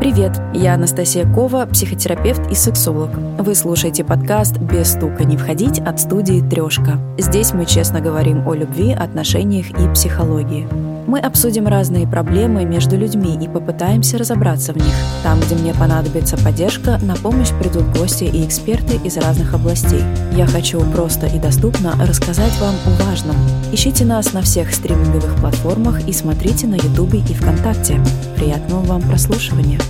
Привет, я Анастасия Кова, психотерапевт и сексолог. Вы слушаете подкаст «Без стука не входить» от студии «Трешка». Здесь мы честно говорим о любви, отношениях и психологии. Мы обсудим разные проблемы между людьми и попытаемся разобраться в них. Там, где мне понадобится поддержка, на помощь придут гости и эксперты из разных областей. Я хочу просто и доступно рассказать вам о важном. Ищите нас на всех стриминговых платформах и смотрите на Ютубе и ВКонтакте. Приятного вам прослушивания!